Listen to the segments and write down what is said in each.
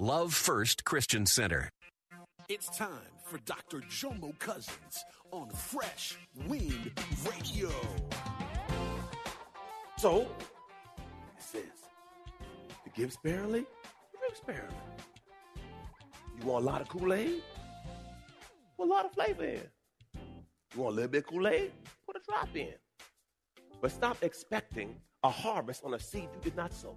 Love First Christian Center. It's time for Dr. Jomo Cousins on Fresh Wind Radio. So, it says, to give sparingly, give sparingly. You want a lot of Kool Aid? Put a lot of flavor in. You want a little bit of Kool Aid? Put a drop in. But stop expecting a harvest on a seed you did not sow.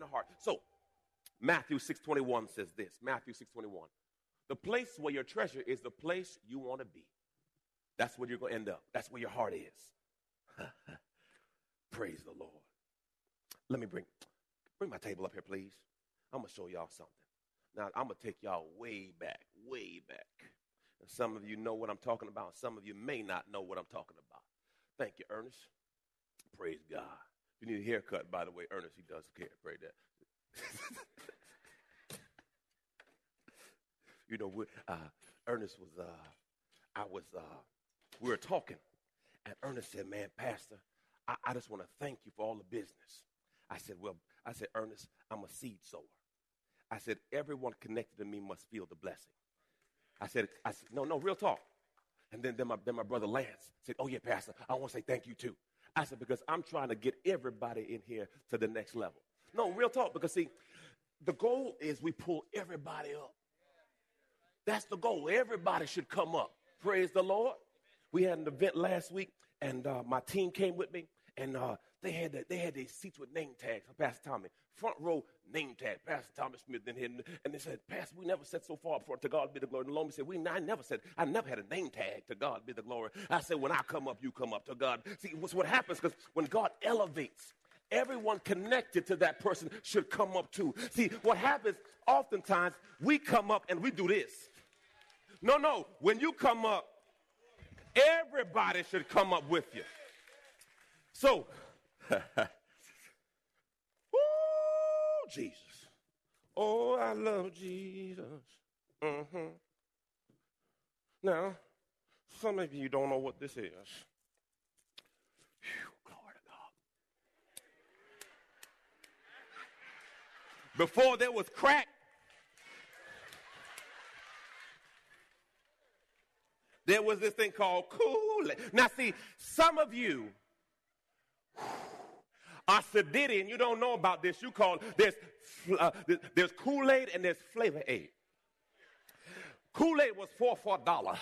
The heart. So, Matthew 6:21 says this. Matthew 6:21. The place where your treasure is the place you want to be. That's where you're going to end up. That's where your heart is. Praise the Lord. Let me bring bring my table up here, please. I'm going to show y'all something. Now, I'm going to take y'all way back, way back. And some of you know what I'm talking about. Some of you may not know what I'm talking about. Thank you, Ernest. Praise God. You need a haircut, by the way, Ernest, he does care. Pray that. you know, uh, Ernest was, uh, I was, uh, we were talking, and Ernest said, Man, Pastor, I, I just want to thank you for all the business. I said, Well, I said, Ernest, I'm a seed sower. I said, Everyone connected to me must feel the blessing. I said, I said, No, no, real talk. And then, then, my, then my brother Lance said, Oh, yeah, Pastor, I want to say thank you too. I said, Because I'm trying to get everybody in here to the next level. No, real talk, because see, the goal is we pull everybody up. That's the goal. Everybody should come up. Praise the Lord. We had an event last week, and uh, my team came with me, and uh, they had the, they had these seats with name tags for Pastor Tommy. Front row name tag, Pastor Thomas Smith. Then here, and they said, Pastor, we never sat so far front. To God be the glory. And Lord said, we I never said I never had a name tag. To God be the glory. I said, when I come up, you come up. To God. See, what's what happens because when God elevates, everyone connected to that person should come up too. See, what happens oftentimes, we come up and we do this. No, no, when you come up, everybody should come up with you. So, oh, Jesus. Oh, I love Jesus. Mm-hmm. Now, some of you don't know what this is. Whew, glory to God. Before there was crack, there was this thing called Kool-Aid. Now, see, some of you are sedity and you don't know about this. You call this uh, there's Kool-Aid and there's Flavor Aid. Kool-Aid was four for a dollar.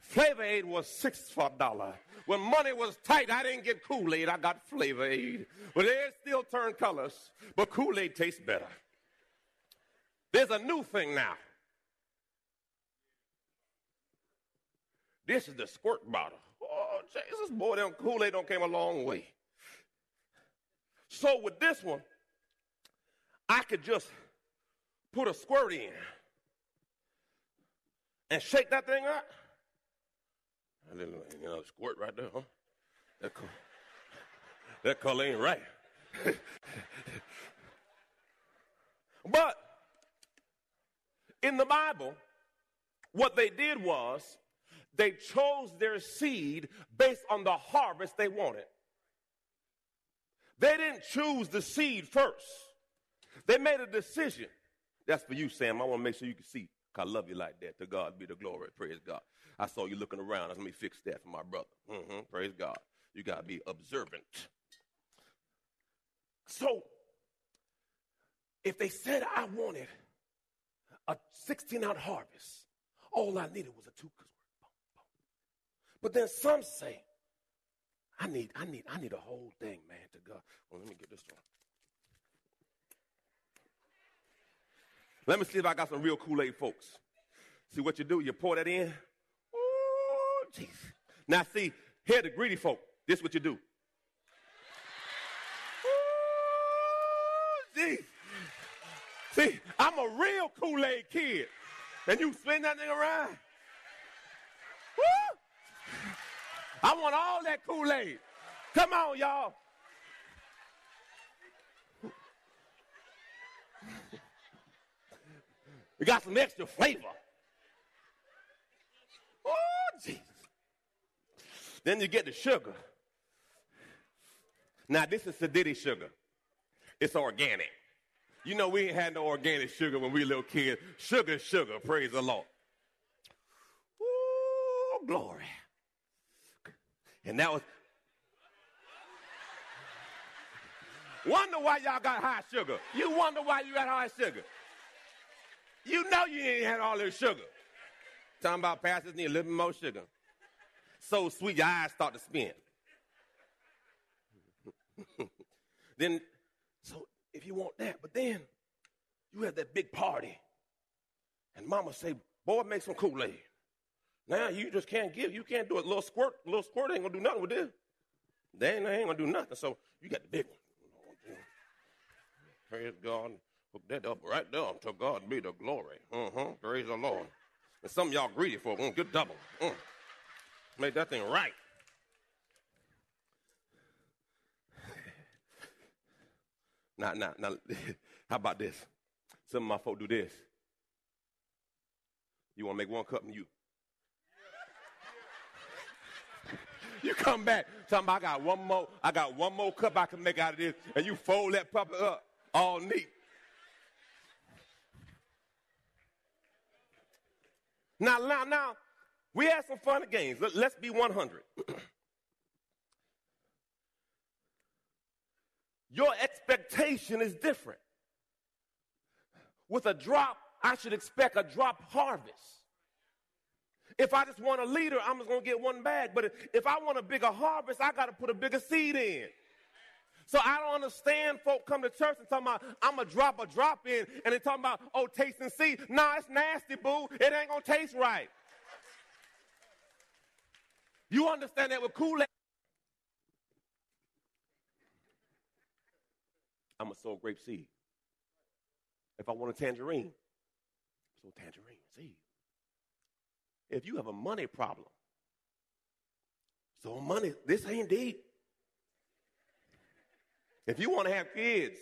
Flavor Aid was six for a dollar. When money was tight, I didn't get Kool-Aid, I got Flavor Aid. But they still turn colors, but Kool-Aid tastes better. There's a new thing now. This is the squirt bottle. Oh, Jesus, boy, them Kool-Aid don't came a long way. So with this one, I could just put a squirt in and shake that thing up. A little, you know, squirt right there, huh? That, co- that color ain't right. but in the Bible, what they did was they chose their seed based on the harvest they wanted. They didn't choose the seed first. They made a decision. That's for you, Sam. I want to make sure you can see. I love you like that. To God be the glory. Praise God. I saw you looking around. Let me fix that for my brother. Mm-hmm. Praise God. You got to be observant. So if they said I wanted a 16 out harvest, all I needed was a two But then some say, I need, I need, I need a whole thing, man, to go. Well, let me get this one. Let me see if I got some real Kool-Aid folks. See what you do? You pour that in. Ooh, jeez. Now see, here the greedy folk. This what you do. Ooh, jeez. See, I'm a real Kool-Aid kid. And you spin that thing around. Woo! I want all that Kool-Aid. Come on, y'all. We got some extra flavor. Oh, Jesus. Then you get the sugar. Now, this is Sadiddy sugar. It's organic. You know, we ain't had no organic sugar when we little kids. Sugar, sugar, praise the Lord. Ooh, glory. And that was. Wonder why y'all got high sugar. You wonder why you got high sugar. You know you ain't had all this sugar. Talking about pastors need a little bit more sugar. So sweet, your eyes start to spin. then, so if you want that, but then you have that big party, and mama say, boy, make some Kool-Aid. Now you just can't give, you can't do a little squirt, a little squirt ain't gonna do nothing with this. They ain't, they ain't gonna do nothing. So you got the big one. Praise God. Hook that up right there. To God be the glory. Uh-huh. Praise the Lord. And some y'all greedy for it. Mm, get double. Mm. Make that thing right. Now, now, now, how about this? Some of my folk do this. You want to make one cup and you. You come back talking about I got one more, I got one more cup I can make out of this, and you fold that puppet up all neat. Now, now, now, we had some fun games. Let's be 100. Your expectation is different. With a drop, I should expect a drop harvest. If I just want a leader, I'm just going to get one bag. But if I want a bigger harvest, I got to put a bigger seed in. So I don't understand folk come to church and talking about, I'm going to drop a drop in, and they talking about, oh, taste and see. Nah, it's nasty, boo. It ain't going to taste right. You understand that with Kool-Aid? I'm going to sow grape seed. If I want a tangerine, sow tangerine seed. If you have a money problem, so money, this ain't deep. If you want to have kids,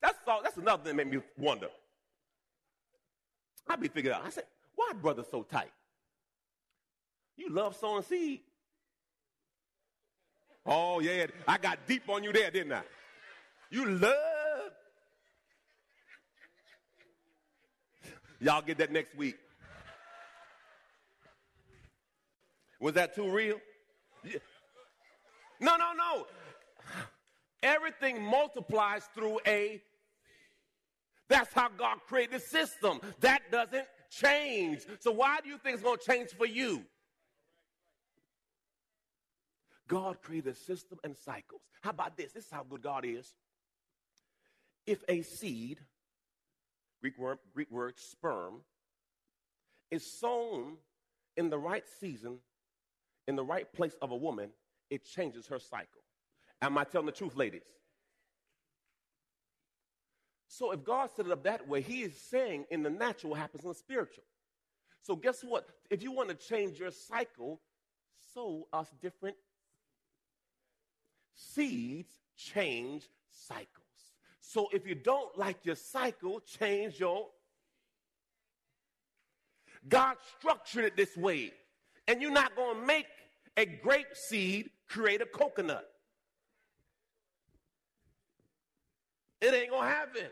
that's all, that's another thing that made me wonder. I be figuring out. I said, why brother so tight? You love sowing seed. Oh yeah, I got deep on you there, didn't I? You love. Y'all get that next week. Was that too real? Yeah. No, no, no. Everything multiplies through a. That's how God created the system. That doesn't change. So why do you think it's going to change for you? God created a system and cycles. How about this? This is how good God is. If a seed, Greek word, Greek word sperm, is sown in the right season in the right place of a woman, it changes her cycle. Am I telling the truth, ladies? So if God set it up that way, He is saying in the natural happens in the spiritual. So guess what? If you want to change your cycle, sow us different seeds change cycles. So if you don't like your cycle, change your God structured it this way. And you're not going to make a grape seed create a coconut. It ain't going to happen.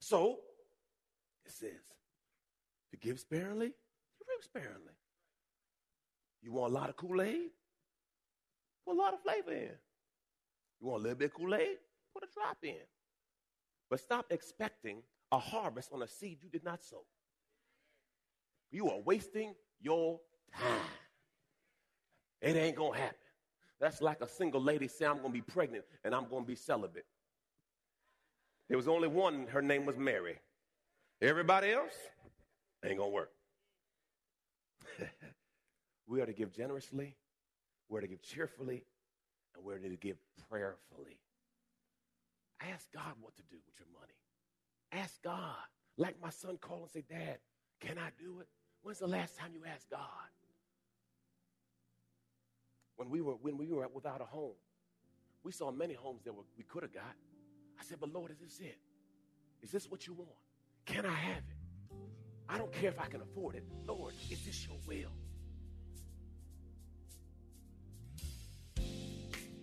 So, it says, to give sparingly, you reap sparingly. You want a lot of Kool Aid? Put a lot of flavor in. You want a little bit of Kool Aid? Put a drop in. But stop expecting a harvest on a seed you did not sow. You are wasting your time. It ain't going to happen. That's like a single lady saying, I'm going to be pregnant and I'm going to be celibate. There was only one, her name was Mary. Everybody else ain't going to work. we are to give generously, we're to give cheerfully, and we're to give prayerfully. Ask God what to do with your money. Ask God. Like my son called and say, Dad, can I do it? When's the last time you asked God? When we were when we were without a home, we saw many homes that we could have got. I said, but Lord, is this it? Is this what you want? Can I have it? I don't care if I can afford it. Lord, is this your will?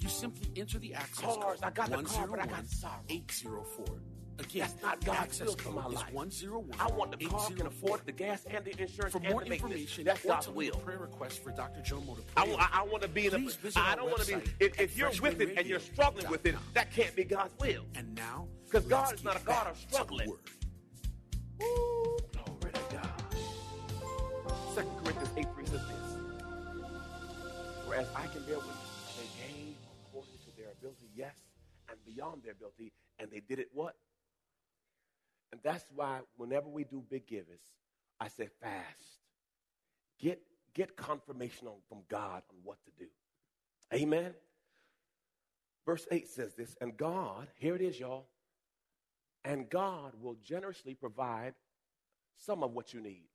You simply enter the access Cars, code I got the car, but I got sorrow. 804. Again, That's not God's access will for my life. 101 I want the car, can afford the gas and the insurance For more information That's God's will. prayer request for Dr. Jomo to I, wa- I, want to be in a. Please visit I don't want to be. If, if you're with it and you're struggling with it, that can't be God's will. and now, because God is not a God of struggling. Ooh, glory to God. Second Corinthians 8 3 says this. Whereas I can bear witness, ability, yes, and beyond their ability, and they did it what? And that's why whenever we do big givers, I say fast. Get get confirmation on, from God on what to do. Amen. Verse 8 says this, and God, here it is, y'all, and God will generously provide some of what you need.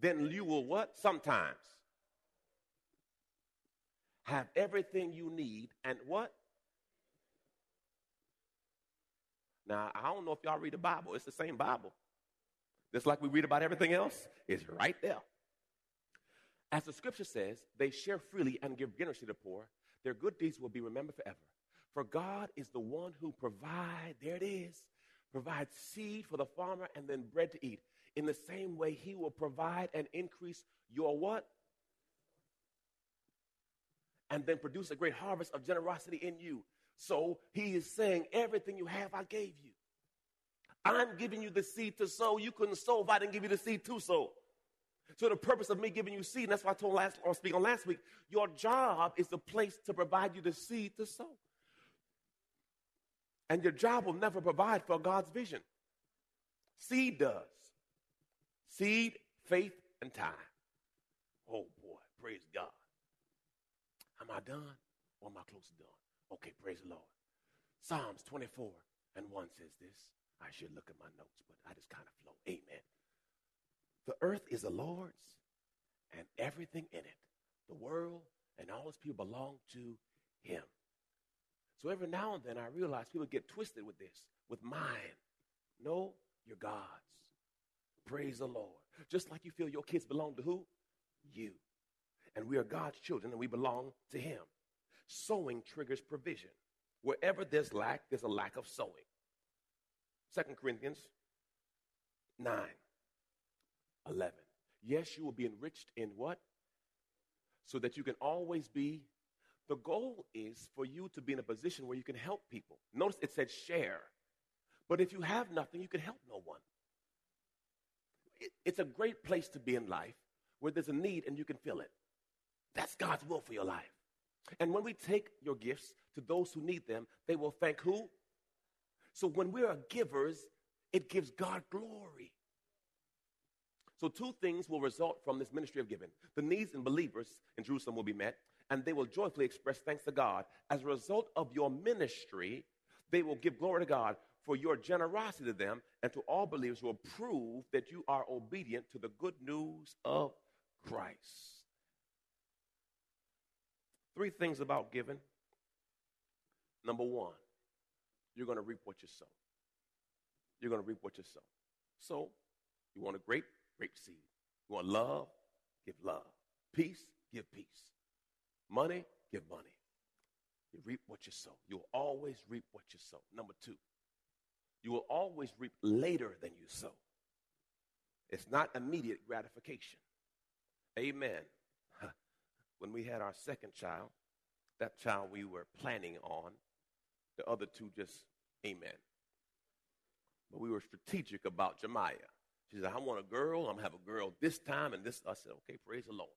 Then you will what? Sometimes have everything you need and what? Now, I don't know if y'all read the Bible. It's the same Bible. Just like we read about everything else, it's right there. As the scripture says, they share freely and give generously to the poor. Their good deeds will be remembered forever. For God is the one who provides, there it is, provides seed for the farmer and then bread to eat. In the same way, he will provide and increase your what? And then produce a great harvest of generosity in you. So he is saying, everything you have, I gave you. I'm giving you the seed to sow. You couldn't sow if I didn't give you the seed to sow. So the purpose of me giving you seed, and that's why I told last or speak on last week, your job is the place to provide you the seed to sow. And your job will never provide for God's vision. Seed does. Seed, faith, and time. Oh boy, praise God. Am I done? Or am I close to done? Okay, praise the Lord. Psalms 24 and 1 says this. I should look at my notes, but I just kind of flow. Amen. The earth is the Lord's and everything in it. The world and all its people belong to him. So every now and then I realize people get twisted with this, with mine. No, you're God's. Praise the Lord. Just like you feel your kids belong to who? You. And we are God's children and we belong to him. Sowing triggers provision. Wherever there's lack, there's a lack of sowing. Second Corinthians 9, 11. Yes, you will be enriched in what? so that you can always be. The goal is for you to be in a position where you can help people. Notice it said share. But if you have nothing, you can help no one. It, it's a great place to be in life where there's a need and you can fill it. That's God's will for your life. And when we take your gifts to those who need them, they will thank who? So when we are givers, it gives God glory. So, two things will result from this ministry of giving. The needs in believers in Jerusalem will be met, and they will joyfully express thanks to God. As a result of your ministry, they will give glory to God for your generosity to them and to all believers will prove that you are obedient to the good news of Christ. Three things about giving. Number one, you're going to reap what you sow. You're going to reap what you sow. So, you want a grape? Grape seed. You want love? Give love. Peace? Give peace. Money? Give money. You reap what you sow. You'll always reap what you sow. Number two, you will always reap later than you sow. It's not immediate gratification. Amen. When we had our second child, that child we were planning on, the other two just, amen. But we were strategic about Jemiah. She said, I want a girl. I'm going to have a girl this time and this. I said, okay, praise the Lord.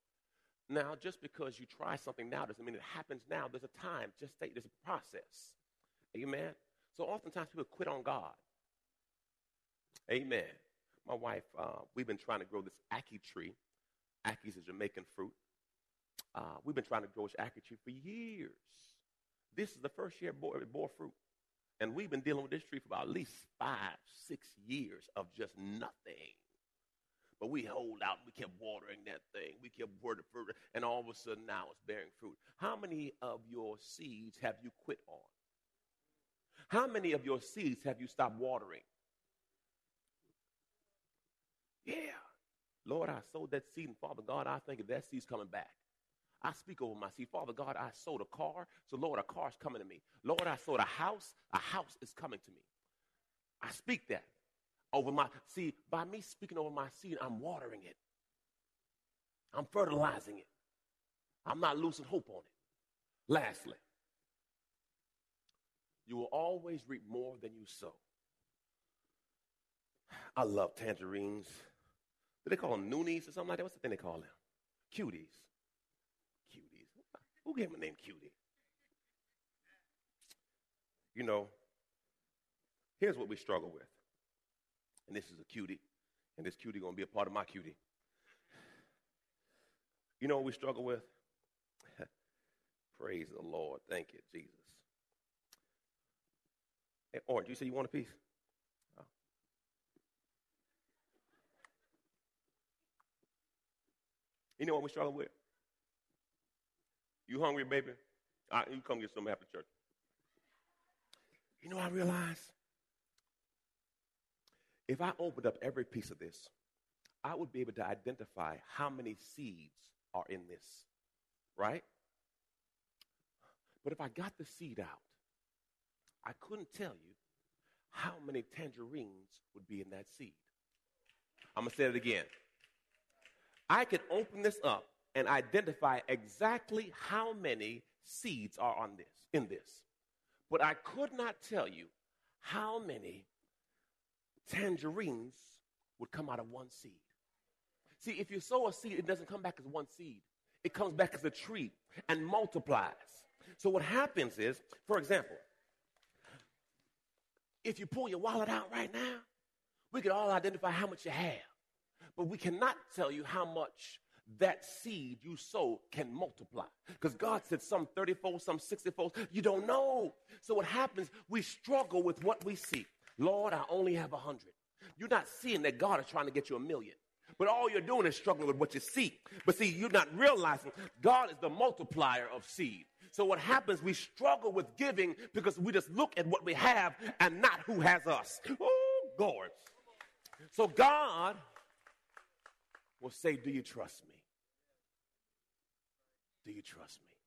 Now, just because you try something now doesn't mean it happens now. There's a time. Just take a process. Amen. So oftentimes people quit on God. Amen. My wife, uh, we've been trying to grow this ackee tree. Ackee is a Jamaican fruit. Uh, we've been trying to grow this tree for years. This is the first year it bore, it bore fruit. And we've been dealing with this tree for about at least five, six years of just nothing. But we hold out. We kept watering that thing. We kept watering further. And all of a sudden now it's bearing fruit. How many of your seeds have you quit on? How many of your seeds have you stopped watering? Yeah. Lord, I sowed that seed, and Father God, I think that seed's coming back. I speak over my seed. Father God, I sold a car, so Lord, a car's coming to me. Lord, I sold a house, a house is coming to me. I speak that over my seed. By me speaking over my seed, I'm watering it. I'm fertilizing it. I'm not losing hope on it. Lastly, you will always reap more than you sow. I love tangerines. Do they call them noonies or something like that? What's the thing they call them? Cuties. Who gave him a name Cutie? You know, here's what we struggle with. And this is a cutie. And this cutie gonna be a part of my cutie. You know what we struggle with? Praise the Lord. Thank you, Jesus. Hey, Orange, you say you want a piece? Oh. You know what we struggle with? You hungry, baby? You come get some after church. You know, I realize if I opened up every piece of this, I would be able to identify how many seeds are in this, right? But if I got the seed out, I couldn't tell you how many tangerines would be in that seed. I'm going to say it again. I could open this up and identify exactly how many seeds are on this in this. But I could not tell you how many tangerines would come out of one seed. See, if you sow a seed, it doesn't come back as one seed. It comes back as a tree and multiplies. So what happens is, for example, if you pull your wallet out right now, we can all identify how much you have. But we cannot tell you how much that seed you sow can multiply. Because God said some 30 some 60 You don't know. So what happens, we struggle with what we see. Lord, I only have a hundred. You're not seeing that God is trying to get you a million. But all you're doing is struggling with what you see. But see, you're not realizing God is the multiplier of seed. So what happens, we struggle with giving because we just look at what we have and not who has us. Oh, God. So God will say, Do you trust me? Do you trust me?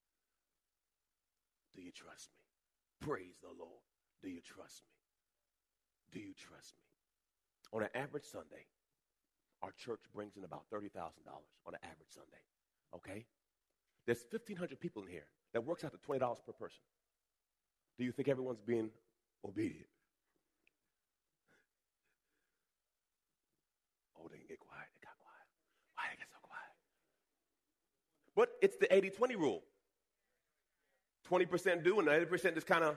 Do you trust me? Praise the Lord. Do you trust me? Do you trust me? On an average Sunday, our church brings in about $30,000 on an average Sunday. Okay? There's 1,500 people in here that works out to $20 per person. Do you think everyone's being obedient? Oh, they didn't get quiet. They got quiet. Why they get so quiet? But it's the 80 20 rule 20% do and 80% just kind of.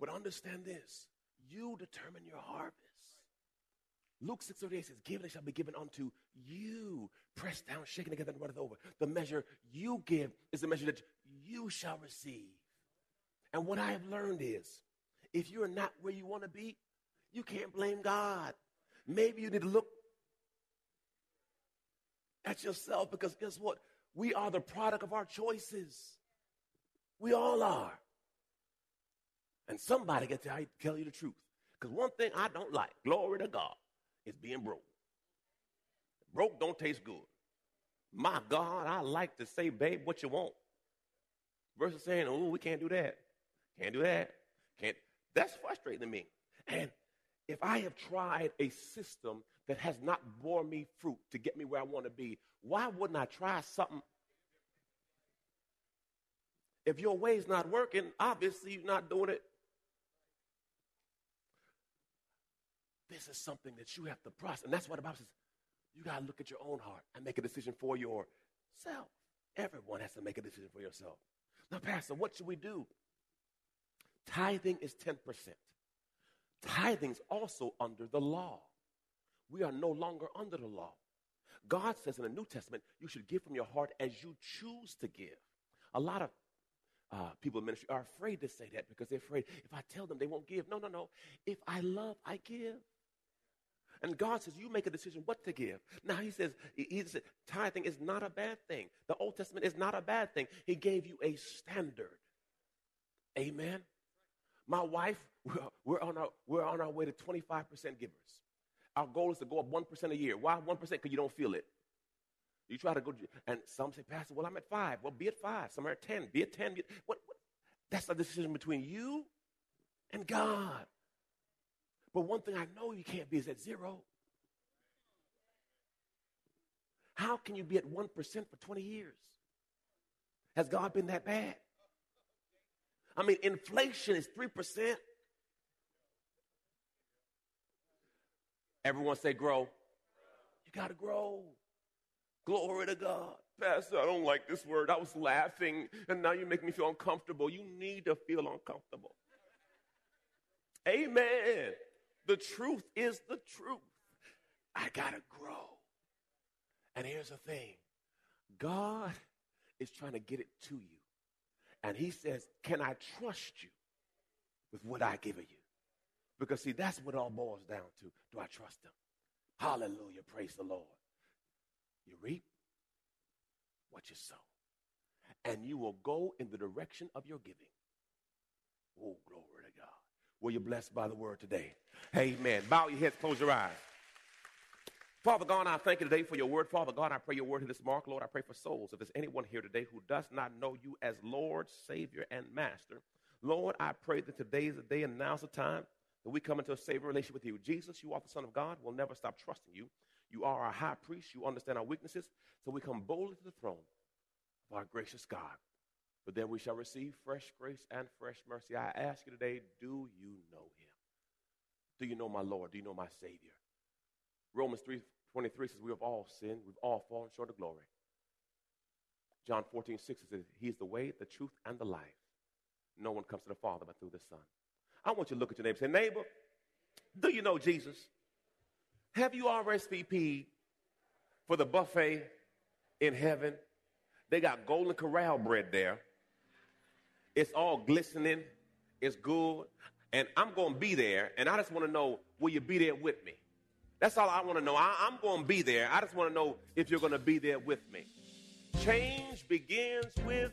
But understand this you determine your harvest. Luke 6 38 says, Give, it shall be given unto you. Pressed down, shaken together, and runneth over. The measure you give is the measure that you shall receive. And what I have learned is, if you're not where you want to be, you can't blame God. Maybe you need to look at yourself because guess what? We are the product of our choices. We all are. And somebody can to tell you the truth. Because one thing I don't like, glory to God, is being broke. Broke don't taste good. My God, I like to say, babe, what you want. Versus saying, oh, we can't do that. Can't do that. Can't. That's frustrating to me. And if I have tried a system that has not borne me fruit to get me where I want to be, why wouldn't I try something? If your way's not working, obviously you're not doing it. This is something that you have to process. And that's why the Bible says you got to look at your own heart and make a decision for yourself. Everyone has to make a decision for yourself. Now, Pastor, what should we do? Tithing is 10%. Tithing's also under the law. We are no longer under the law. God says in the New Testament, you should give from your heart as you choose to give. A lot of uh, people in ministry are afraid to say that because they're afraid if I tell them they won't give. No, no, no. If I love, I give. And God says, you make a decision what to give. Now he says, he says, tithing is not a bad thing. The Old Testament is not a bad thing. He gave you a standard. Amen. My wife, we're, we're on our, we're on our way to 25% givers. Our goal is to go up 1% a year. Why 1%? Because you don't feel it. You try to go, and some say, Pastor, well, I'm at five. Well, be at five. Some are at 10. Be at 10. Be at, what, what? That's a decision between you and God. But one thing I know you can't be is at zero. How can you be at 1% for 20 years? Has God been that bad? I mean, inflation is 3%. Everyone say grow. You got to grow. Glory to God. Pastor, I don't like this word. I was laughing, and now you make me feel uncomfortable. You need to feel uncomfortable. Amen. The truth is the truth. I got to grow. And here's the thing God is trying to get it to you. And He says, Can I trust you with what I give you? Because, see, that's what it all boils down to. Do I trust Him? Hallelujah. Praise the Lord. You reap what you sow. And you will go in the direction of your giving. Oh, glory to God. Were you blessed by the word today? Amen. Bow your heads, close your eyes. Father God, I thank you today for your word. Father God, I pray your word to this mark. Lord, I pray for souls. If there's anyone here today who does not know you as Lord, Savior, and Master, Lord, I pray that today is the day and now's the time that we come into a saving relationship with you. Jesus, you are the Son of God. We'll never stop trusting you. You are our high priest. You understand our weaknesses. So we come boldly to the throne of our gracious God. But then we shall receive fresh grace and fresh mercy. I ask you today, do you know him? Do you know my Lord? Do you know my Savior? Romans 3 23 says, We have all sinned. We've all fallen short of glory. John 14 6 says, He is the way, the truth, and the life. No one comes to the Father but through the Son. I want you to look at your neighbor and say, Neighbor, do you know Jesus? Have you RSVP'd for the buffet in heaven? They got golden corral bread there. It's all glistening. It's good. And I'm going to be there. And I just want to know, will you be there with me? That's all I want to know. I, am going to be there. I just want to know if you're going to be there with me. Change begins with